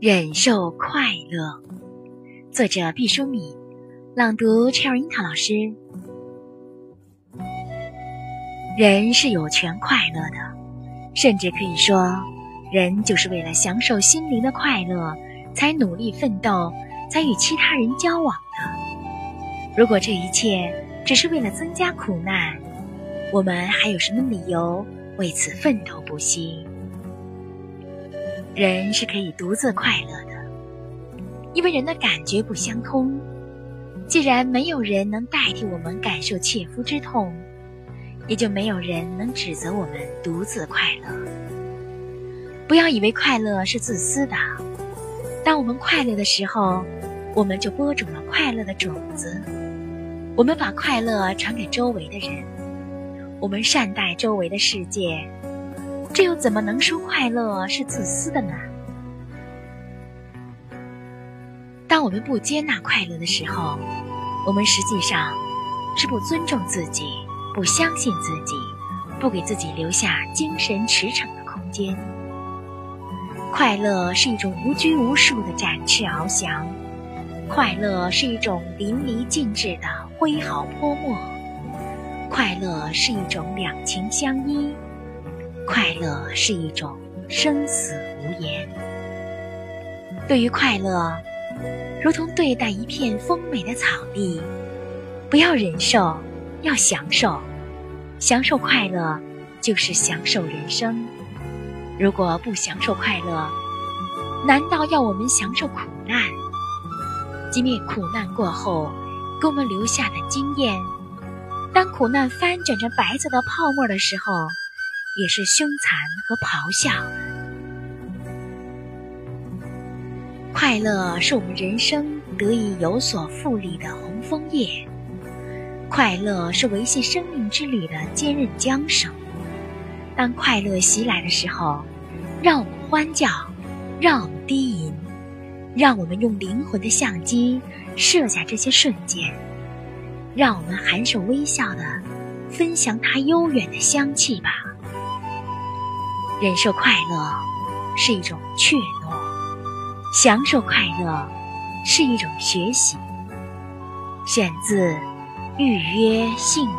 忍受快乐，作者毕淑敏，朗读 Cherry 樱桃老师。人是有权快乐的，甚至可以说，人就是为了享受心灵的快乐，才努力奋斗，才与其他人交往的。如果这一切只是为了增加苦难，我们还有什么理由为此奋斗不息？人是可以独自快乐的，因为人的感觉不相通。既然没有人能代替我们感受切肤之痛，也就没有人能指责我们独自快乐。不要以为快乐是自私的。当我们快乐的时候，我们就播种了快乐的种子。我们把快乐传给周围的人，我们善待周围的世界。这又怎么能说快乐是自私的呢？当我们不接纳快乐的时候，我们实际上是不尊重自己，不相信自己，不给自己留下精神驰骋的空间。快乐是一种无拘无束的展翅翱翔，快乐是一种淋漓尽致的挥毫泼墨，快乐是一种两情相依。快乐是一种生死无言。对于快乐，如同对待一片丰美的草地，不要忍受，要享受。享受快乐，就是享受人生。如果不享受快乐，难道要我们享受苦难？即便苦难过后，给我们留下的经验，当苦难翻卷成白色的泡沫的时候。也是凶残和咆哮。快乐是我们人生得以有所富丽的红枫叶，快乐是维系生命之旅的坚韧缰绳。当快乐袭来的时候，让我们欢叫，让我们低吟，让我们用灵魂的相机摄下这些瞬间，让我们含受微笑的分享它悠远的香气吧。忍受快乐是一种怯懦，享受快乐是一种学习。选自《预约幸福》。